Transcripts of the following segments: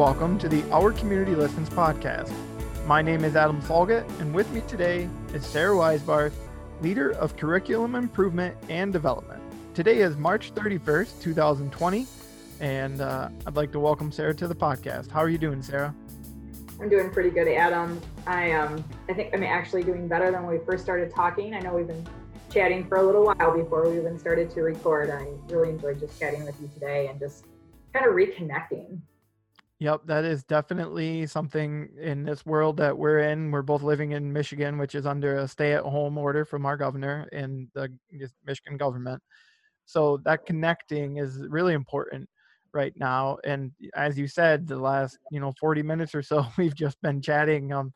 Welcome to the Our Community Listens podcast. My name is Adam Folgett, and with me today is Sarah Weisbarth, leader of curriculum improvement and development. Today is March 31st, 2020, and uh, I'd like to welcome Sarah to the podcast. How are you doing, Sarah? I'm doing pretty good, Adam. I um, I think I'm actually doing better than when we first started talking. I know we've been chatting for a little while before we even started to record. I really enjoyed just chatting with you today and just kind of reconnecting. Yep, that is definitely something in this world that we're in. We're both living in Michigan, which is under a stay-at-home order from our governor and the Michigan government. So that connecting is really important right now. And as you said, the last you know 40 minutes or so, we've just been chatting. Um,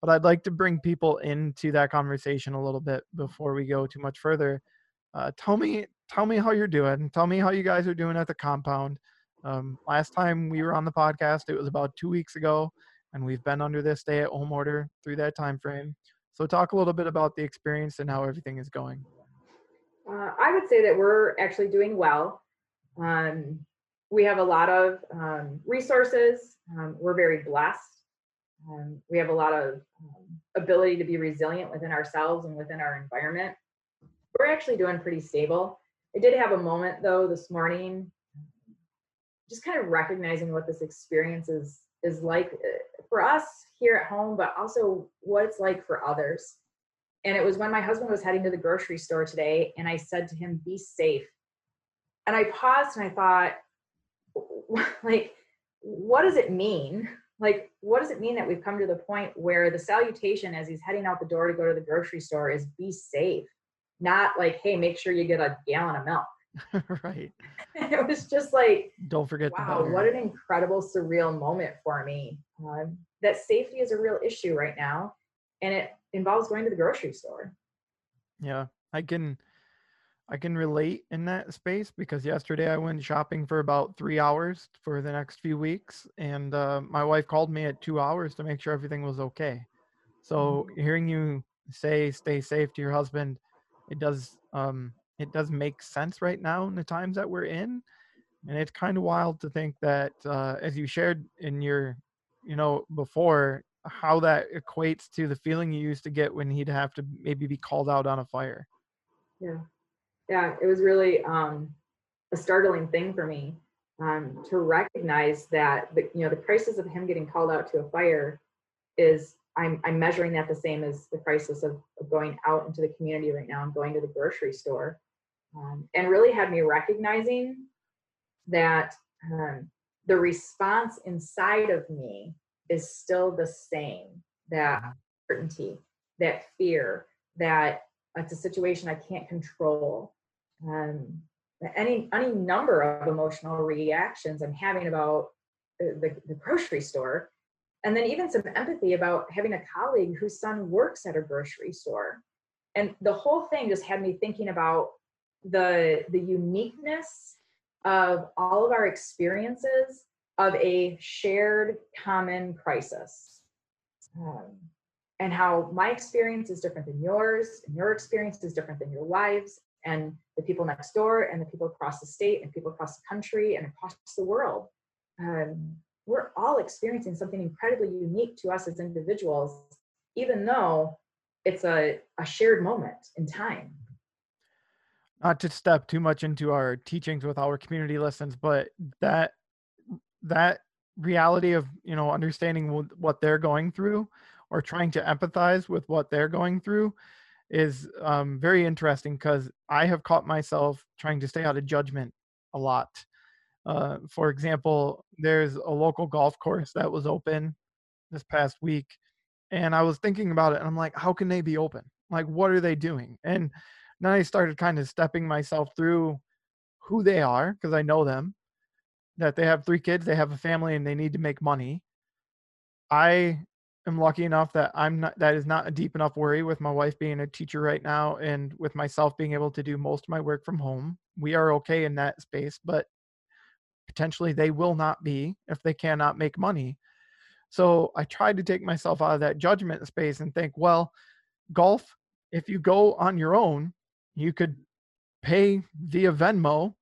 but I'd like to bring people into that conversation a little bit before we go too much further. Uh, tell me, tell me how you're doing. Tell me how you guys are doing at the compound. Um, last time we were on the podcast, it was about two weeks ago, and we've been under this stay-at-home order through that time frame. So, talk a little bit about the experience and how everything is going. Uh, I would say that we're actually doing well. Um, we have a lot of um, resources. Um, we're very blessed. Um, we have a lot of um, ability to be resilient within ourselves and within our environment. We're actually doing pretty stable. I did have a moment though this morning just kind of recognizing what this experience is is like uh, for us here at home but also what it's like for others. And it was when my husband was heading to the grocery store today and i said to him be safe. And i paused and i thought like what does it mean? Like what does it mean that we've come to the point where the salutation as he's heading out the door to go to the grocery store is be safe not like hey make sure you get a gallon of milk right. it was just like, don't forget. Wow, what an incredible, surreal moment for me. Um, that safety is a real issue right now, and it involves going to the grocery store. Yeah, I can, I can relate in that space because yesterday I went shopping for about three hours for the next few weeks, and uh, my wife called me at two hours to make sure everything was okay. So mm-hmm. hearing you say "stay safe" to your husband, it does um, it does make sense right now in the times that we're in and it's kind of wild to think that uh, as you shared in your you know before how that equates to the feeling you used to get when he'd have to maybe be called out on a fire. Yeah. Yeah it was really um, a startling thing for me um, to recognize that the you know the crisis of him getting called out to a fire is I'm, I'm measuring that the same as the crisis of, of going out into the community right now and going to the grocery store um, and really had me recognizing that um, the response inside of me is still the same that certainty that fear that it's a situation i can't control. Um, any any number of emotional reactions i'm having about the, the, the grocery store and then even some empathy about having a colleague whose son works at a grocery store. And the whole thing just had me thinking about the the uniqueness of all of our experiences of a shared common crisis. Um, and how my experience is different than yours and your experience is different than your wives and the people next door and the people across the state and people across the country and across the world. Um, we're all experiencing something incredibly unique to us as individuals even though it's a, a shared moment in time not to step too much into our teachings with Our Community Listens, but that that reality of you know understanding what they're going through or trying to empathize with what they're going through is um, very interesting because i have caught myself trying to stay out of judgment a lot. Uh, for example there's a local golf course that was open this past week and i was thinking about it and i'm like how can they be open? Like what are they doing? And then I started kind of stepping myself through who they are because I know them, that they have three kids, they have a family, and they need to make money. I am lucky enough that I'm not that is not a deep enough worry with my wife being a teacher right now and with myself being able to do most of my work from home. We are okay in that space, but potentially they will not be if they cannot make money. So I tried to take myself out of that judgment space and think, well, golf, if you go on your own, you could pay via Venmo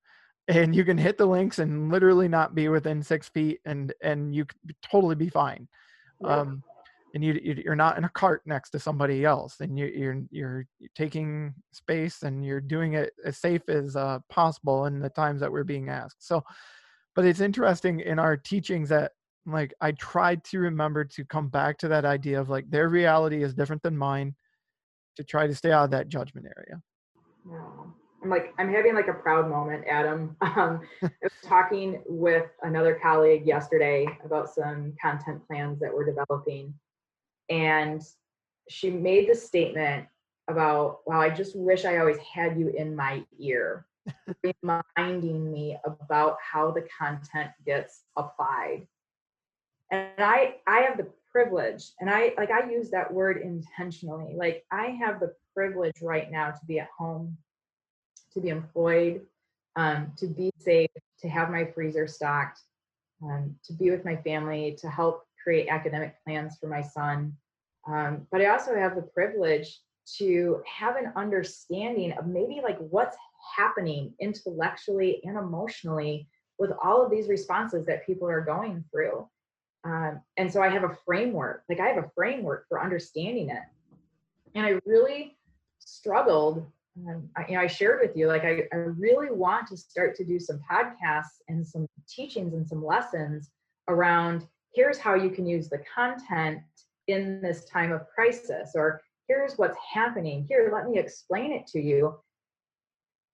and you can hit the links and literally not be within six feet and and you could totally be fine. Yeah. um and you you- you're not in a cart next to somebody else and you you're you're taking space and you're doing it as safe as uh, possible in the times that we're being asked. So but it's interesting in our teachings that like i tried to remember to come back to that idea of like their reality is different than mine to try to stay out of that judgment area Yeah. I'm like, I'm having like a proud moment, Adam. Um, I was talking with another colleague yesterday about some content plans that we're developing. And she made the statement about, wow, I just wish I always had you in my ear, reminding me about how the content gets applied. And I, I have the privilege, and I like I use that word intentionally. Like I have the privilege right now to be at home to be employed, um, to be safe, to have my freezer stocked, um, to be with my family, to help create academic plans for my son. Um, but I also have the privilege to have an understanding of maybe like what's happening intellectually and emotionally with all of these responses that people are going through. Um, and so I have a framework, like I have a framework for understanding it. And I really struggled um, I, you know, I shared with you, like, I, I really want to start to do some podcasts and some teachings and some lessons around here's how you can use the content in this time of crisis, or here's what's happening. Here, let me explain it to you.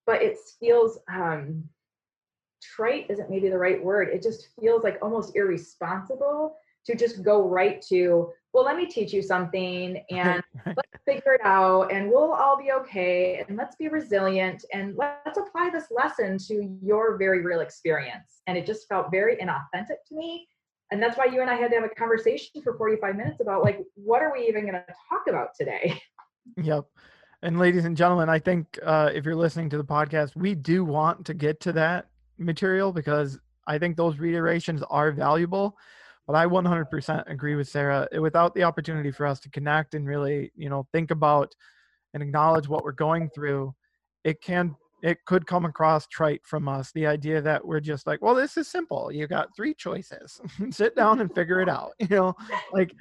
But it feels um, trite, isn't maybe the right word. It just feels like almost irresponsible to just go right to, well, let me teach you something and let's figure it out and we'll all be okay and let's be resilient and let's apply this lesson to your very real experience. And it just felt very inauthentic to me. And that's why you and I had to have a conversation for 45 minutes about like, what are we even going to talk about today? Yep. And ladies and gentlemen, I think uh, if you're listening to the podcast, we do want to get to that material because I think those reiterations are valuable. But I 100% agree with Sarah. Eh, Without the opportunity for us to connect and really, you know, think about and acknowledge what we're going through, it can it could come across trite from us. The idea that we're just like, well, this is simple. You got three choices. Sit down and figure it out. You know, like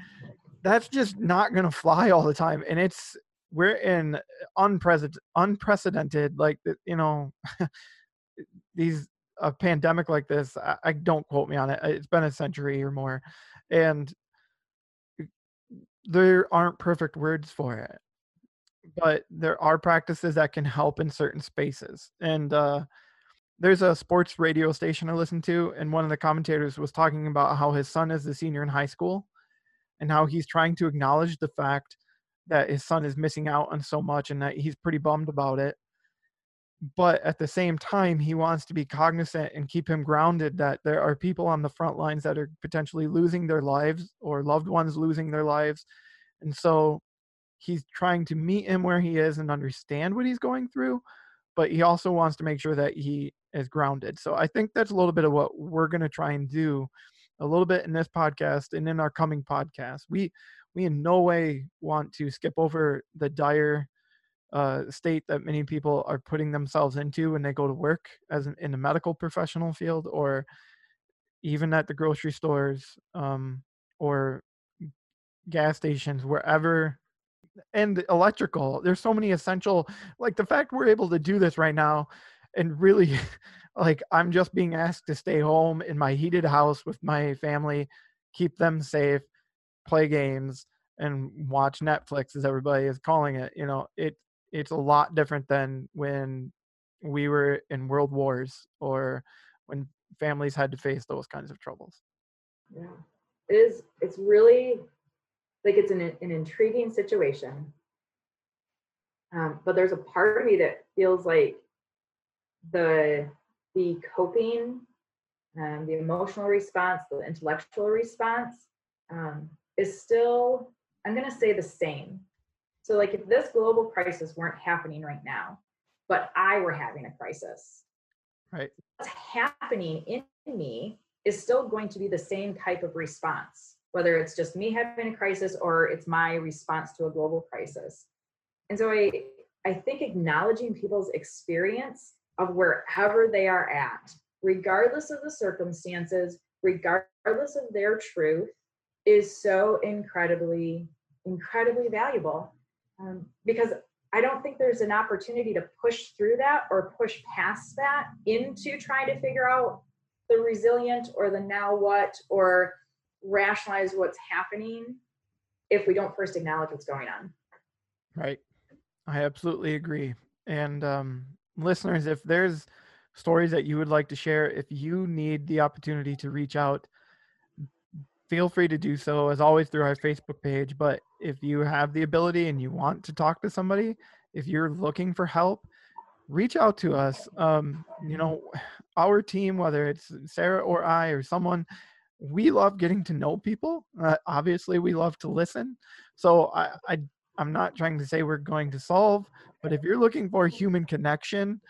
that's just not going to fly all the time. And it's we're in unprecedented, unprecedented, like you know, these a pandemic like this. I, I don't quote me on it. It's been a century or more, and there aren't perfect words for it, but there are practices that can help in certain spaces. And uh, there's a sports radio station I listen to, and one of the commentators was talking about how his son is a senior in high school, and how he's trying to acknowledge the fact that his son is missing out on so much and that he's pretty bummed about it but at the same time he wants to be cognizant and keep him grounded that there are people on the front lines that are potentially losing their lives or loved ones losing their lives and so he's trying to meet him where he is and understand what he's going through but he also wants to make sure that he is grounded. So i think that's a little bit of what we're going to try and do a little bit in this podcast and in our coming podcast. We we in no way want to skip over the dire uh, state that many people are putting themselves into when they go to work as an, in the medical professional field or even at the grocery stores um, or gas stations wherever and electrical. There's so many essential like the fact we're able to do this right now and really like i'm just being asked to stay home in my heated house with my family keep them safe play games and watch netflix as everybody is calling it you know it it's a lot different than when we were in world wars or when families had to face those kinds of troubles Yeah, it is. It's really like it's an, an intriguing situation. Um, but there's a part of me that feels like the the coping, um, the emotional response, the intellectual response um, is still, I'm going to say the same. So, like, if this global crisis weren't happening right now, but I were having a crisis, right what's happening in me is still going to be the same type of response, whether it's just me having a crisis or it's my response to a global crisis. And so I, I think acknowledging people's experience of wherever they are at, regardless of the circumstances, regardless of their truth, is so incredibly, incredibly valuable. Um, because I don't think there's an opportunity to push through that or push past that into trying to figure out the resilient or the now what or rationalize what's happening if we don't first acknowledge what's going on. Right. I absolutely agree. And um, listeners, if there's stories that you would like to share, if you need the opportunity to reach out, feel free to do so as always through our Facebook page. But if you have the ability and you want to talk to somebody, if you're looking for help, reach out to us. Um, you know, our team, whether it's Sarah or I or someone, we love getting to know people. Uh, obviously, we love to listen. So I, I, I'm not trying to say we're going to solve, but if you're looking for human connection,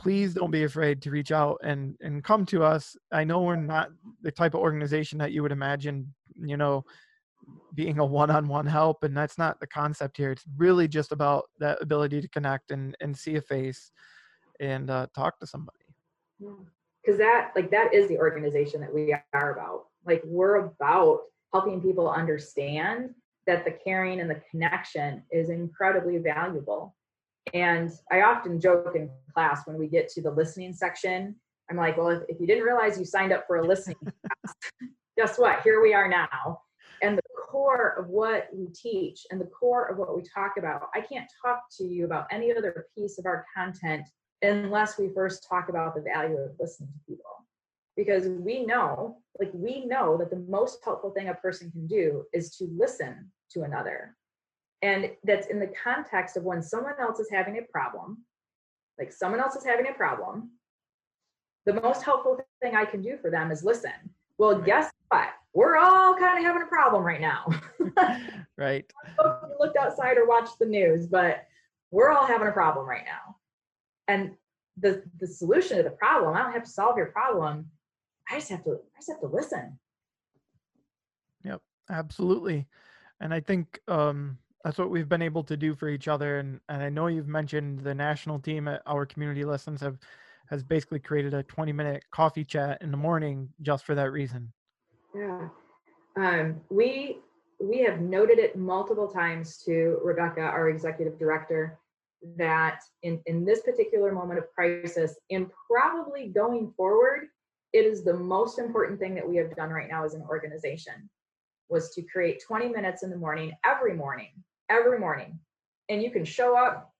please don't be afraid to reach out and and come to us. I know we're not the type of organization that you would imagine, you know, being a one-on-one help and that's not the concept here. It's really just about that ability to connect and and see a face and uh, talk to somebody. Because that like that is the organization that we are about. Like we're about helping people understand that the caring and the connection is incredibly valuable and i often joke in class when we get to the listening section i'm like well if, if you didn't realize you signed up for a listening class guess what here we are now and the core of what we teach and the core of what we talk about. I can't talk to you about any other piece of our content unless we first talk about the value of listening to people. Because we know, like, we know that the most helpful thing a person can do is to listen to another. And that's in the context of when someone else is having a problem, like someone else is having a problem, the most helpful thing I can do for them is listen. Well, guess what? we're all kind of having a problem right now. right. looked outside or watched the news, but we're all having a problem right now. And the the solution to the problem, I don't have to solve your problem. I just have to I just have to listen. Yep, absolutely. And I think um that's what we've been able to do for each other and and I know you've mentioned the national team at Our Community Listens have has basically created a 20 minute coffee chat in the morning just for that reason. Yeah. Um, we we have noted it multiple times to Rebecca, our executive director, that in, in this particular moment of crisis, and probably going forward, it is the most important thing that we have done right now as an organization was to create 20 minutes in the morning, every morning, every morning. And you can show up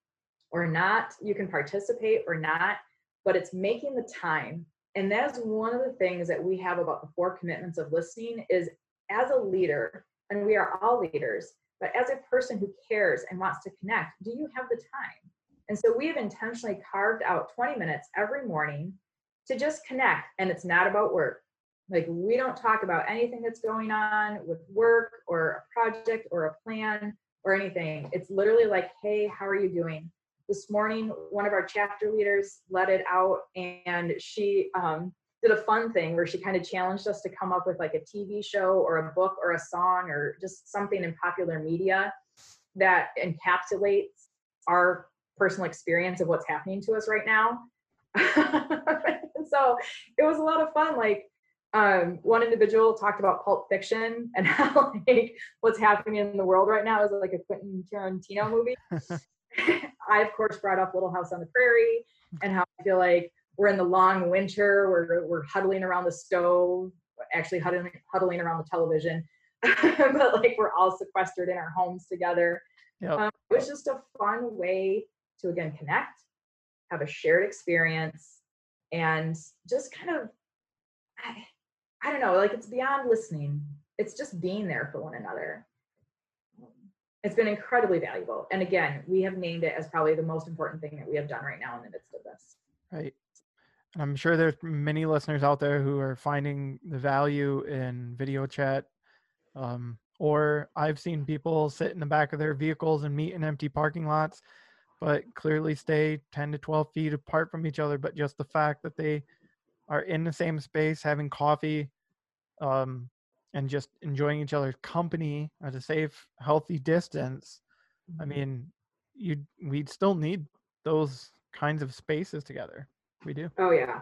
or not, you can participate or not, but it's making the time. And that's one of the things that we have about the four commitments of listening is as a leader and we are all leaders but as a person who cares and wants to connect do you have the time? And so we have intentionally carved out 20 minutes every morning to just connect and it's not about work. Like we don't talk about anything that's going on with work or a project or a plan or anything. It's literally like hey how are you doing? This morning one of our chapter leaders let it out and she um, did a fun thing where she kind of challenged us to come up with like a tv show or a book or a song or just something in popular media that encapsulates our personal experience of what's happening to us right now. So it was a lot of fun like um, one individual talked about pulp fiction and how like what's happening in the world right now is like a quentin tarantino movie I, of course, brought up Little House on the Prairie and how I feel like we're in the long winter, we're, we're huddling around the stove, actually huddling, huddling around the television, but like we're all sequestered in our homes together. Yep. Um, it was just a fun way to, again, connect, have a shared experience, and just kind of, I, I don't know, like it's beyond listening. It's just being there for one another it's been incredibly valuable. And again, we have named it as probably the most important thing that we have done right now in the midst of this. Right. And I'm sure there's many listeners out there who are finding the value in video chat. Um, or I've seen people sit in the back of their vehicles and meet in empty parking lots, but clearly stay 10 to 12 feet apart from each other. But just the fact that they are in the same space having coffee um, and just enjoying each other's company at a safe, healthy distance. I mm-hmm. mean, you we'd still need those kinds of spaces together. We do. Oh yeah.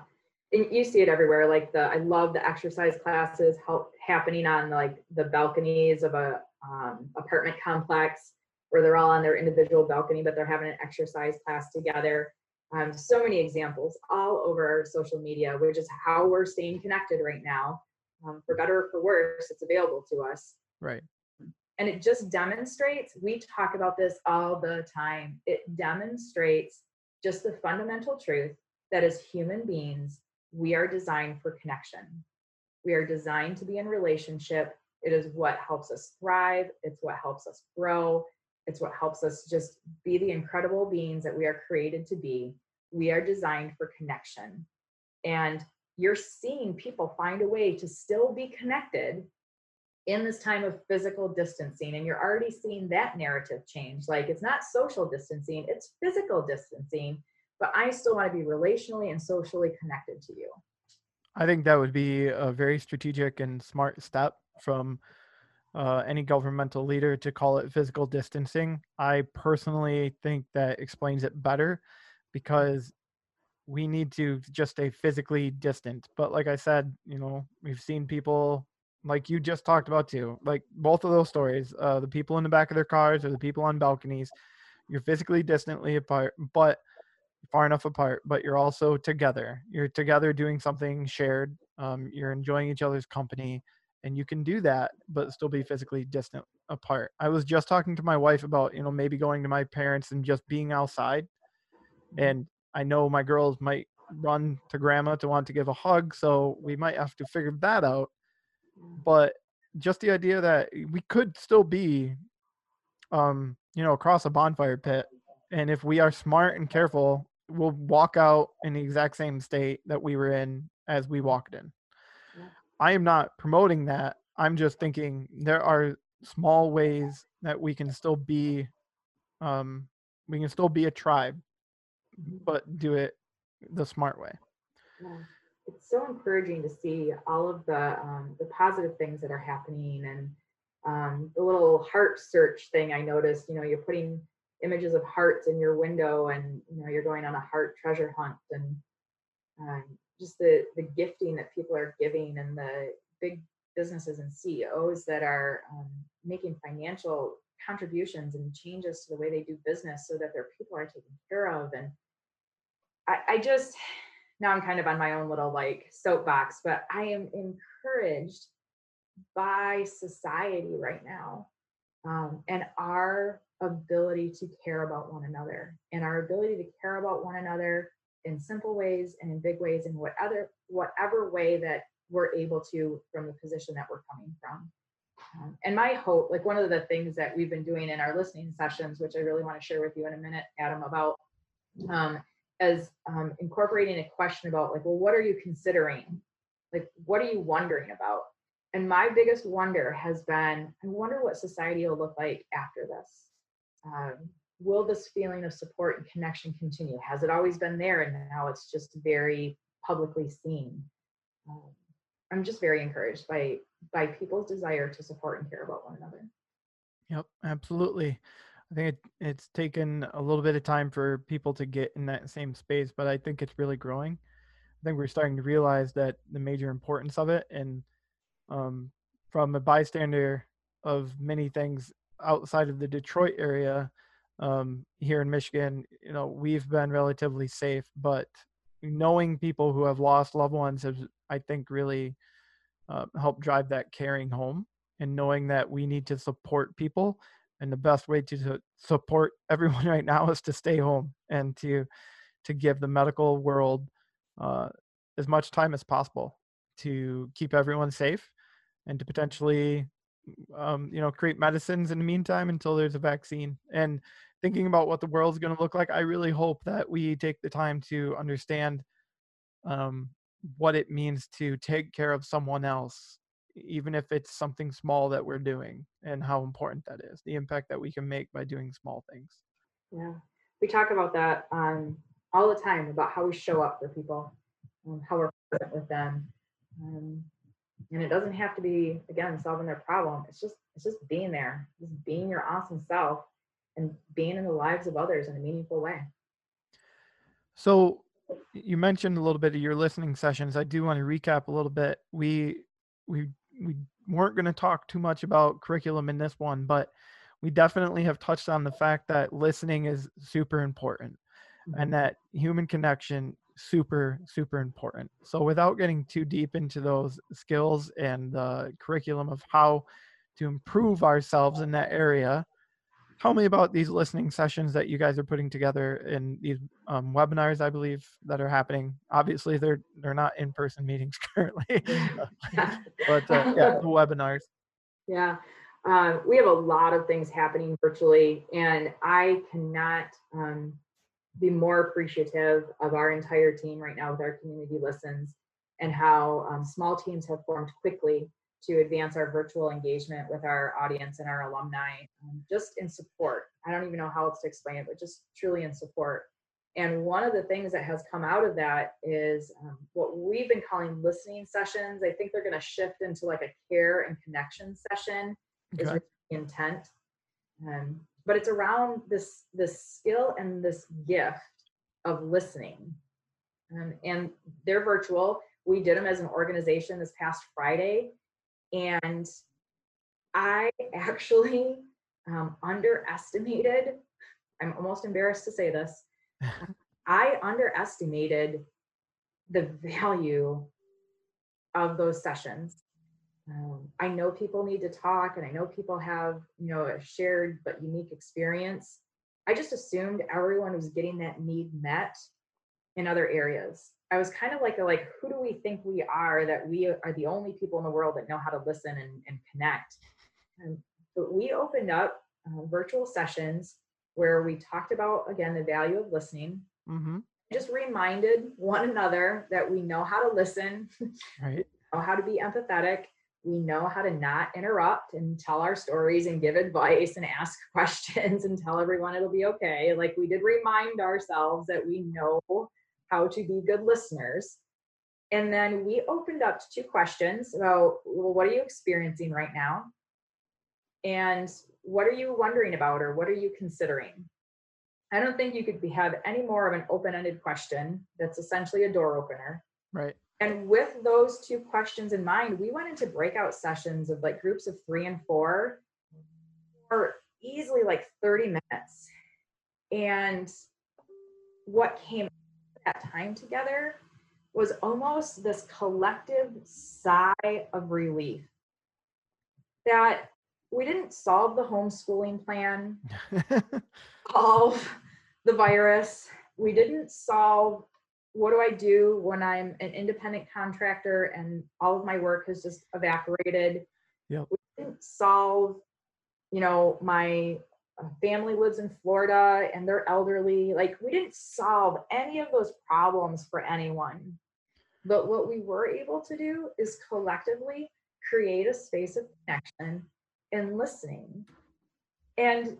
And you see it everywhere. Like the I love the exercise classes help happening on like the balconies of a um, apartment complex where they're all on their individual balcony, but they're having an exercise class together. Um, so many examples all over social media, which is how we're staying connected right now. Um, for better or for worse, it's available to us. Right. And it just demonstrates, we talk about this all the time. It demonstrates just the fundamental truth that as human beings, we are designed for connection. We are designed to be in relationship. It is what helps us thrive, it's what helps us grow, it's what helps us just be the incredible beings that we are created to be. We are designed for connection. And you're seeing people find a way to still be connected in this time of physical distancing. And you're already seeing that narrative change. Like it's not social distancing, it's physical distancing, but I still want to be relationally and socially connected to you. I think that would be a very strategic and smart step from uh, any governmental leader to call it physical distancing. I personally think that explains it better because we need to just stay physically distant. But like I said, you know, we've seen people like you just talked about too, like both of those stories, uh, the people in the back of their cars or the people on balconies, you're physically distantly apart, but far enough apart, but you're also together. You're together doing something shared. Um, you're enjoying each other's company and you can do that but still be physically distant apart. I was just talking to my wife about you know maybe going to my parents and just being outside and i know my girls might run to grandma to want to give a hug so we might have to figure that out but just the idea that we could still be um you know across a bonfire pit and if we are smart and careful we'll walk out in the exact same state that we were in as we walked in I am not promoting that. I'm just thinking there are small ways that we can still be um we can still be a tribe but do it the smart way. Yeah. It's so encouraging to see all of the um, the positive things that are happening and um, the little heart search thing I noticed, you know, you're putting images of hearts in your window and you know you're going on a heart treasure hunt and um, just the the gifting that people are giving and the big businesses and CEOs that are um, making financial contributions and changes to the way they do business so that their people are taken care of. And I, I just now I'm kind of on my own little like soapbox, but I am encouraged by society right now um, and our ability to care about one another and our ability to care about one another in simple ways and in big ways in whatever whatever way that we're able to from the position that we're coming from. Um, and my hope like one of the things that we've been doing in our listening sessions which i really want to share with you in a minute adam about um, as um, incorporating a question about like well what are you considering? Like what are you wondering about? And my biggest wonder has been i wonder what society will look like after this. Um, will this feeling of support and connection continue? Has it always been there and now it's just very publicly seen? Um, I'm just very encouraged by by people's desire to support and care about one another. Yep, absolutely. I think it, it's taken a little bit of time for people to get in that same space, but I think it's really growing. I think we're starting to realize that the major importance of it, and um, from a bystander of many things outside of the Detroit area, um, here in Michigan, you know, we've been relatively safe, but knowing people who have lost loved ones has, I think, really uh, helped drive that caring home and knowing that we need to support people. And the best way to support everyone right now is to stay home and to to give the medical world uh, as much time as possible to keep everyone safe and to potentially um, you know create medicines in the meantime until there's a vaccine and thinking about what the world's going to look like, I really hope that we take the time to understand um, what it means to take care of someone else, even if it's something small that we're doing, and how important that is, the impact that we can make by doing small things. Yeah, we talk about that um, all the time about how we show up for people, um, how we're present with them. Um, and it doesn't have to be again solving their problem. It's just it's just being there, just being your awesome self and being in the lives of others in a meaningful way. So you mentioned a little bit of your listening sessions. I do want to recap a little bit. We we we weren't going to talk too much about curriculum in this one, but we definitely have touched on the fact that listening is super important Mm-hmm. and that human connection super super important. So without getting too deep into those skills and the curriculum of how to improve ourselves in that area, tell me about these listening sessions that you guys are putting together in these um, webinars i believe that are happening. Obviously they're they're not in-person meetings currently but uh, yeah the webinars. Yeah, uh, we have a lot of things happening virtually, and I cannot um, be more appreciative of our entire team right now with our community listens and how um, small teams have formed quickly to advance our virtual engagement with our audience and our alumni, um, just in support. I don't even know how else to explain it, but just truly in support. And one of the things that has come out of that is um, what we've been calling listening sessions. I think they're going to shift into like a care and connection session is really the intent. Um, but it's around this this skill and this gift of listening. Um, and they're virtual. We did them as an organization this past Friday, and I actually um, underestimated. I'm almost embarrassed to say this. I underestimated the value of those sessions. Um, I know people need to talk, and I know people have, you know, a shared but unique experience. I just assumed everyone was getting that need met in other areas. I was kind of like, a, like, who do we think we are that we are the only people in the world that know how to listen and, and connect? And, but we opened up uh, virtual sessions where we talked about again the value of listening. mm-hmm. Just reminded one another that we know how to listen, right know how to be empathetic. We know how to not interrupt and tell our stories and give advice and ask questions and tell everyone it'll be okay. Like we did remind ourselves that we know how to be good listeners. And then we opened up to two questions about well, what are you experiencing right now? And what are you wondering about or what are you considering? I don't think you could be, have any more of an open ended question that's essentially a door opener. right And with those two questions in mind, we went into breakout sessions of like groups of three and four for easily like 30 minutes. And what came that time together was almost this collective sigh of relief that we didn't solve the homeschooling plan, solve the virus. We didn't solve what do I do when I'm an independent contractor and all of my work has just evaporated. Yep. We didn't solve, you know, my family lives in Florida and they're elderly. Like we didn't solve any of those problems for anyone. But what we were able to do is collectively create a space of connection and listening. And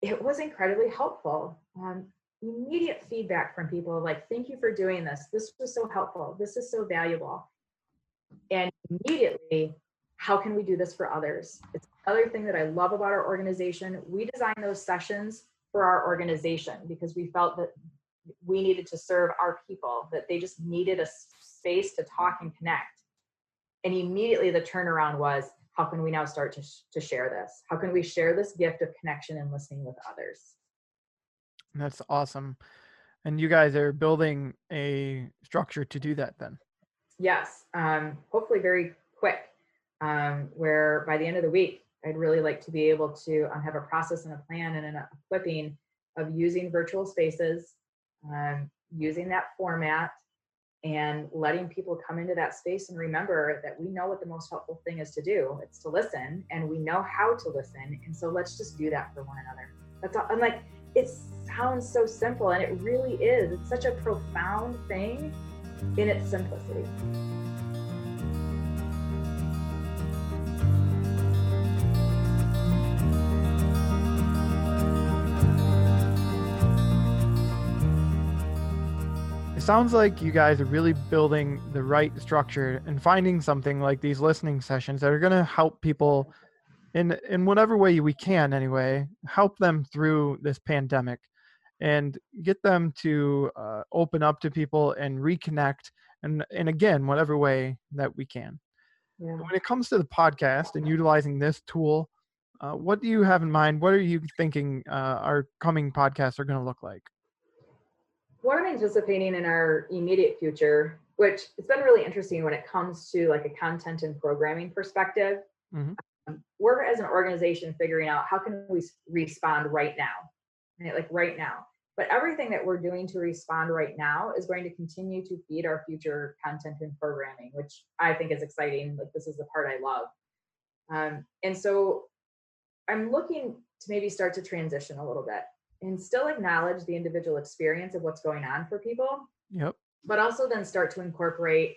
it was incredibly helpful. Um, immediate feedback from people like, thank you for doing this. This was so helpful. This is so valuable. And immediately, how can we do this for others? It's another thing that I love about our organization. We designed those sessions for our organization because we felt that we needed to serve our people, that they just needed a space to talk and connect. And immediately the turnaround was, how can we now start to, sh- to share this? How can we share this gift of connection and listening with others? that's awesome and you guys are building a structure to do that then Yes, um, hopefully very quick. Um, where by the end of the week, I'd really like to be able to um, have a process and a plan and an equipping of using virtual spaces, um, using that format, and letting people come into that space and remember that we know what the most helpful thing is to do. It's to listen, and we know how to listen. And so let's just do that for one another. That's all i'm like it sounds so simple, and it really is. It's such a profound thing in its simplicity. It sounds like you guys are really building the right structure and finding something like these listening sessions that are going to help people in in whatever way we can anyway, help them through this pandemic. and get them to uh, open up to people and reconnect and and again whatever way that we can Yeah. when it comes to the podcast and utilizing this tool uh, what do you have in mind what are you thinking uh, our coming podcasts are going to look like what I'm anticipating in our immediate future, which it's been really interesting when it comes to like a content and programming perspective. Mhm. Um, we're as an organization figuring out how can we respond right now, right? Like right now. But everything that we're doing to respond right now is going to continue to feed our future content and programming, which I think is exciting. Like this is the part I love. Um, and so I'm looking to maybe start to transition a little bit and still acknowledge the individual experience of what's going on for people, yep but also then start to incorporate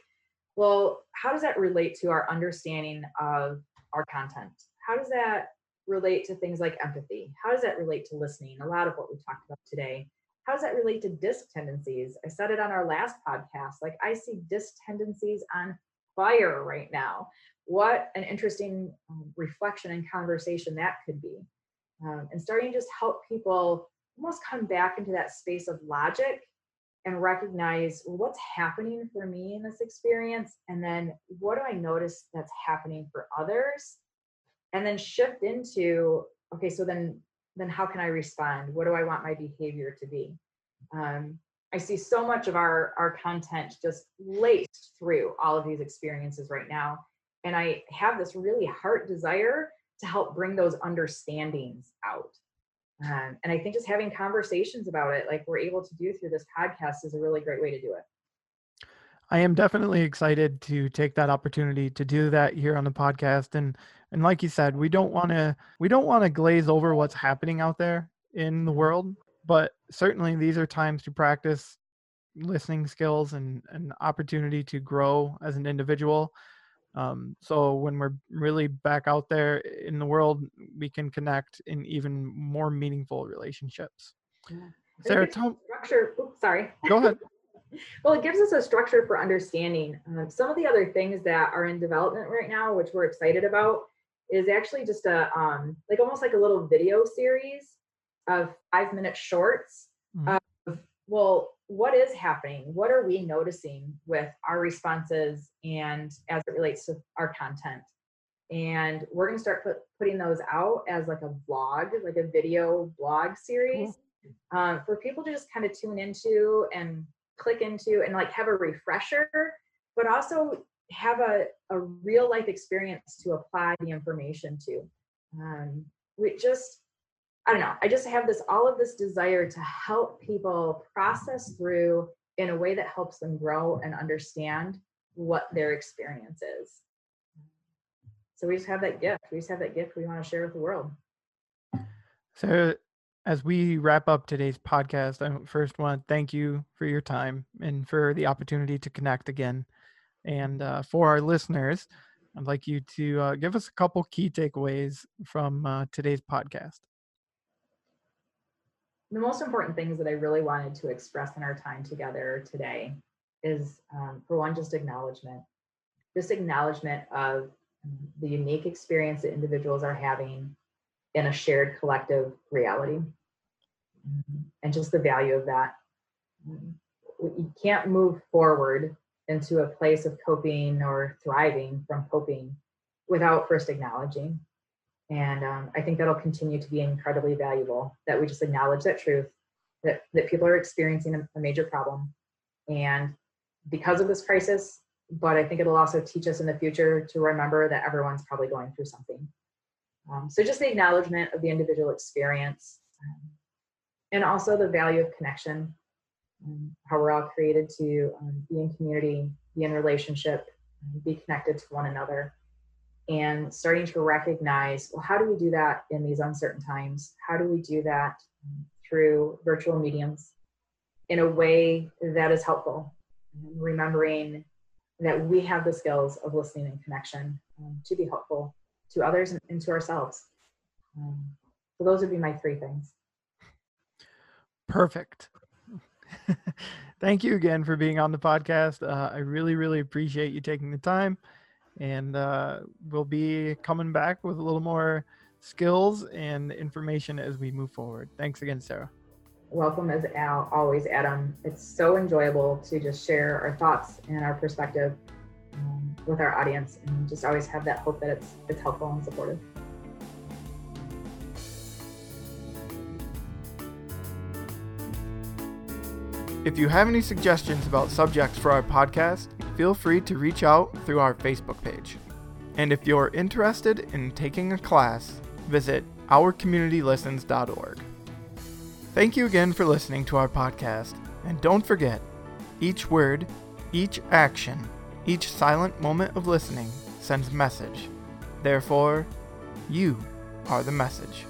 well, how does that relate to our understanding of our content? How does that relate to things like empathy? How does that relate to listening? A lot of what we talked about today. How does that relate to disc tendencies? I said it on our last podcast. Like, I see disc tendencies on fire right now. What an interesting um, reflection and conversation that could be. Um, and starting to just help people almost come back into that space of logic and recognize what's happening for me in this experience? And then what do i notice that's happening for others? And then shift into okay so then then how can i respond? What do i want my behavior to be? Um, i see so much of our our content just laced through all of these experiences right now. And i have this really heart desire to help bring those understandings out um, and I think just having conversations about it, like we're able to do through this podcast, is a really great way to do it. I am definitely excited to take that opportunity to do that here on the podcast and and like you said we don't want to we don't want to glaze over what's happening out there in the world but certainly these are times to practice listening skills and an opportunity to grow as an individual um, so when we're really back out there in the world we can connect in even more meaningful relationships Yeah. sarah tell, Structure. Oops, sorry. go ahead Well, it gives us a structure for understanding. Um, some of the other things that are in development right now, which we're excited about, is actually just a um, like almost like a little video series of five minute shorts Mhm. of well, what is happening? What are we noticing with our responses and as it relates to our content? And we're going to start put, putting those out as like a vlog, like a video blog series um, for people to just kind of tune into and click into and like have a refresher, but also have a, a real life experience to apply the information to. Um, we just, I don't know, I just have this all of this desire to help people process through in a way that helps them grow and understand what their experience is. So we just have that gift. We just have that gift we want to share with the world. So, as we wrap up today's podcast, I first want to thank you for your time and for the opportunity to connect again. And uh, for our listeners, I'd like you to uh, give us a couple key takeaways from uh, today's podcast. The most important things that I really wanted to express in our time together today is, um, for one, just acknowledgement. Just acknowledgement of the unique experience that individuals are having in a shared collective reality, and just the value of that. You can't move forward into a place of coping or thriving from coping without first acknowledging and um, I think that'll continue to be incredibly valuable that we just acknowledge that truth that, that people are experiencing a, a major problem. And because of this crisis, but I think it'll also teach us in the future to remember that everyone's probably going through something. Um, so just the acknowledgement of the individual experience um, and also the value of connection, um, how we're all created to um, be in community, be in relationship, be connected to one another and starting to recognize well how do we do that in these uncertain times how do we do that through virtual mediums in a way that is helpful remembering that we have the skills of listening and connection um, to be helpful to others and, to ourselves um, so those would be my three things Perfect. Thank you again for being on the podcast. Uh, I really, really appreciate you taking the time. And uh, we'll be coming back with a little more skills and information as we move forward. Thanks again, Sarah. welcome as Al, always, Adam. It's so enjoyable to just share our thoughts and our perspective um, with our audience, and just always have that hope that it's it's helpful and supportive. If you have any suggestions about subjects for our podcast, feel free to reach out through our Facebook page. And if you're interested in taking a class, visit ourcommunitylistens.org. Thank you again for listening to our podcast, and don't forget each word, each action, each silent moment of listening sends a message. Therefore, you are the message.